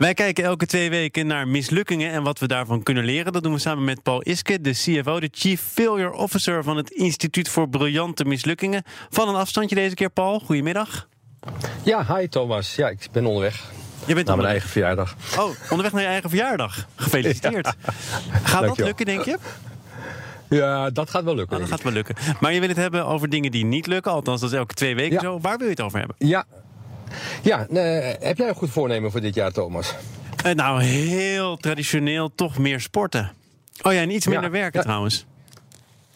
Wij kijken elke twee weken naar mislukkingen en wat we daarvan kunnen leren. Dat doen we samen met Paul Iske, de CFO, de Chief Failure Officer van het Instituut voor Briljante Mislukkingen. Van een afstandje deze keer, Paul. Goedemiddag. Ja, hi Thomas. Ja, ik ben onderweg. Je bent naar onderweg. mijn eigen verjaardag. Oh, onderweg naar je eigen verjaardag. Gefeliciteerd. Gaat dat lukken, denk je? Ja, dat gaat wel lukken. Oh, dat gaat wel lukken. Maar je wil het hebben over dingen die niet lukken. Althans, dat is elke twee weken Ja. zo. Waar wil je het over hebben? Ja. Ja, eh, heb jij een goed voornemen voor dit jaar, Thomas? Eh, nou, heel traditioneel toch meer sporten. Oh ja, en iets minder Ja, werken ja. trouwens.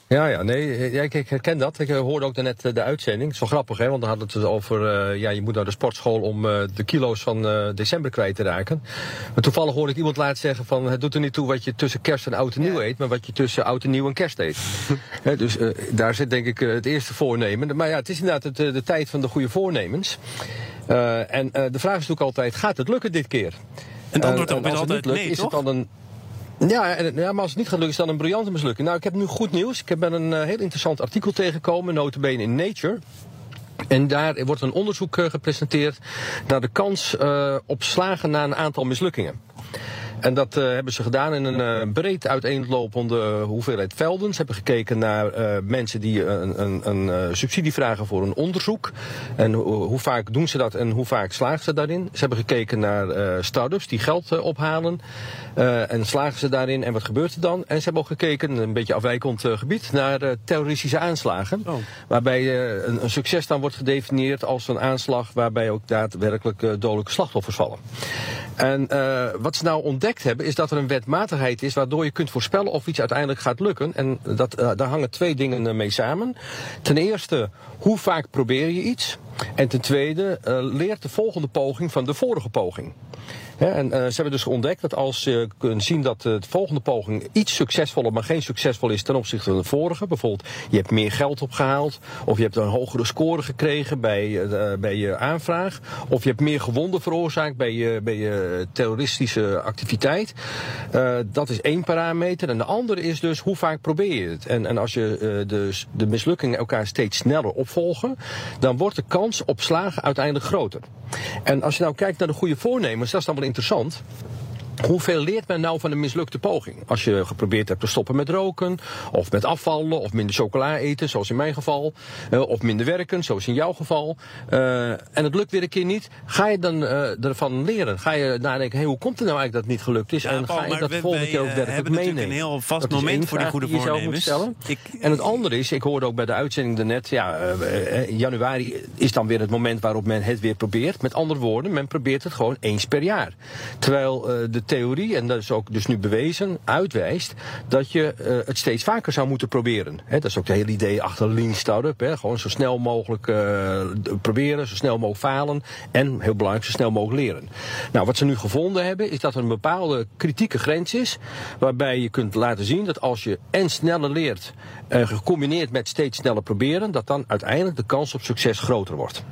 Ja, ja, nee, eh, ik, ik herken dat. Ik hoorde ook daarnet de uitzending. Het is wel grappig, hè, want dan hadden we het over... ja, je moet naar de sportschool om de kilo's van december kwijt te raken. Maar toevallig hoorde ik iemand laatst zeggen van... het doet er niet toe wat je tussen kerst en oud en nieuw eet... maar wat je tussen oud en nieuw en kerst eet. Dus daar zit denk ik het eerste voornemen. Maar ja, het is inderdaad het, de tijd van de goede voornemens. Eh, en eh, de vraag is natuurlijk altijd, gaat het lukken dit keer? En het antwoord Eh, erop is als het altijd niet lukt, nee, is toch? het dan een... Ja, en- ja, maar als het niet gaat lukken, is dan een briljante mislukking. Nou, ik heb nu goed nieuws. Ik ben een heel interessant artikel tegengekomen, notabene in Nature. En daar wordt een onderzoek gepresenteerd naar de kans op slagen na een aantal mislukkingen. En dat eh, hebben ze gedaan in een eh, breed uiteenlopende hoeveelheid velden. Ze hebben gekeken naar eh, mensen die een, een, een subsidie vragen voor een onderzoek. En ho- hoe vaak doen ze dat en hoe vaak slagen ze daarin. Ze hebben gekeken naar start-ups die geld ophalen. En slagen ze daarin en wat gebeurt er dan? En ze hebben ook gekeken, een beetje afwijkend gebied, naar terroristische aanslagen. Oh. Waarbij een, een succes dan wordt gedefinieerd als een aanslag waarbij ook daadwerkelijk dodelijke slachtoffers vallen. En wat ze nou hebben, is dat er een wetmatigheid is waardoor je kunt voorspellen of iets uiteindelijk gaat lukken. En dat, eh, daar hangen twee dingen eh, mee samen. Ten eerste, hoe vaak probeer je iets? En ten tweede, eh, leert de volgende poging van de vorige poging. En eh, ze hebben dus ontdekt dat als je kunt zien dat eh, de volgende poging iets succesvoller, maar geen succesvol is ten opzichte van de vorige. Bijvoorbeeld, je hebt meer geld opgehaald, of je hebt een hogere score gekregen bij, bij je aanvraag, of je hebt meer gewonden veroorzaakt bij je, bij je terroristische activiteit. Dat is één parameter. En de andere is dus hoe vaak probeer je het. En, en als je dus de mislukkingen elkaar steeds sneller opvolgen, dan wordt de kans op slagen uiteindelijk groter. En als je nou kijkt naar de goede voornemens, dat is dan wel interessant. Hoeveel leert men nou van een mislukte poging? Als je geprobeerd hebt te stoppen met roken, of met afvallen, of minder chocola eten, zoals in mijn geval, eh, of minder werken, zoals in jouw geval, eh, en het lukt weer een keer niet, ga je dan eh, ervan leren? Ga je nadenken, hey, hoe komt het nou eigenlijk dat het niet gelukt is? Ja, en Paul, ga je dat we- volgende keer ook werkelijk hebben natuurlijk meenemen? een heel vast Dat is moment voor die goede die voornemens. Ik- En het andere is, ik hoorde ook bij de uitzending daarnet, ja, januari is dan weer het moment waarop men het weer probeert. Met andere woorden, men probeert het gewoon eens per jaar. Terwijl eh, de theorie, en dat is ook dus nu bewezen, uitwijst dat je eh, het steeds vaker zou moeten proberen. Dat is ook het hele idee achter Lean Startup. Hè, gewoon zo snel mogelijk eh, proberen, zo snel mogelijk falen en, heel belangrijk, zo snel mogelijk leren. Nou, wat ze nu gevonden hebben, is dat er een bepaalde kritieke grens is, waarbij je kunt laten zien dat als je en sneller leert, eh, gecombineerd met steeds sneller proberen, dat dan uiteindelijk de kans op succes groter wordt.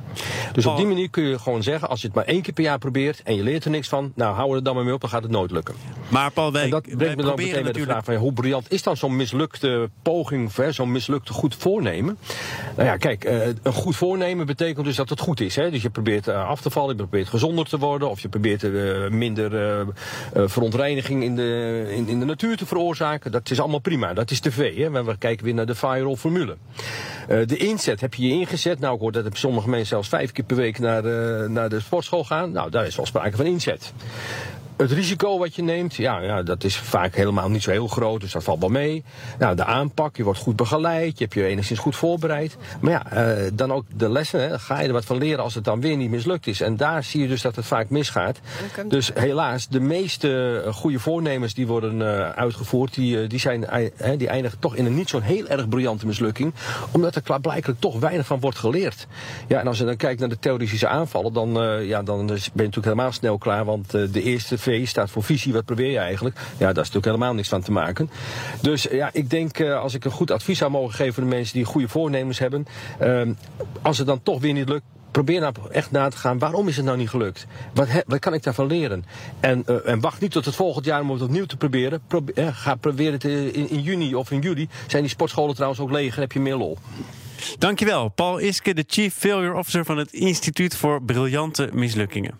Dus op die manier kun je gewoon zeggen, als je het maar één keer per jaar probeert en je leert er niks van, nou hou er dan maar mee op, dan gaat het nooit lukken. Maar Paul, wij, En dat brengt me dan proberen meteen bij de natuurlijk... vraag van ja, hoe briljant is dan zo'n mislukte poging, zo'n mislukte goed voornemen? Nou ja, kijk, eh, een goed voornemen betekent dus dat het goed is. Hè? Dus je probeert eh, af te vallen, je probeert gezonder te worden, of je probeert eh, minder verontreiniging in de, in, in de natuur te veroorzaken. Dat is allemaal prima, dat is de V. Hè? Maar we kijken weer naar de viral formule. De inzet heb je je ingezet. Nou, ik hoor dat sommige mensen zelfs vijf keer per week naar, naar de sportschool gaan. Nou, daar is wel sprake van inzet. Het risico wat je neemt, ja, ja, dat is vaak helemaal niet zo heel groot, dus dat valt wel mee. Nou, de aanpak, je wordt goed begeleid, je hebt je enigszins goed voorbereid. Maar ja, eh, dan ook de lessen, hè, ga je er wat van leren als het dan weer niet mislukt is. En daar zie je dus dat het vaak misgaat. Dus helaas, de meeste eh, goede voornemens die worden eh, uitgevoerd, die, die, zijn, die eindigen toch in een niet zo'n heel erg briljante mislukking. Omdat er klaarblijkelijk toch weinig van wordt geleerd. Ja, en als je dan kijkt naar de terroristische aanvallen, dan, ja, dan ben je natuurlijk helemaal snel klaar. Want de eerste V staat voor visie, wat probeer je eigenlijk? Ja, daar is natuurlijk helemaal niks van te maken. Dus ja, ik denk als ik een goed advies zou mogen geven voor de mensen die goede voornemens hebben. Ehm, als het dan toch weer niet lukt, probeer nou echt na te gaan, waarom is het nou niet gelukt? Wat, wat kan ik daarvan leren? En, en, wacht niet tot het volgend jaar om het opnieuw te proberen. Ga proberen het in, in, juni of in juli. Zijn die sportscholen trouwens ook leeg en heb je meer lol. Dankjewel, Paul Iske, de Chief Failure Officer van het Instituut voor Briljante Mislukkingen.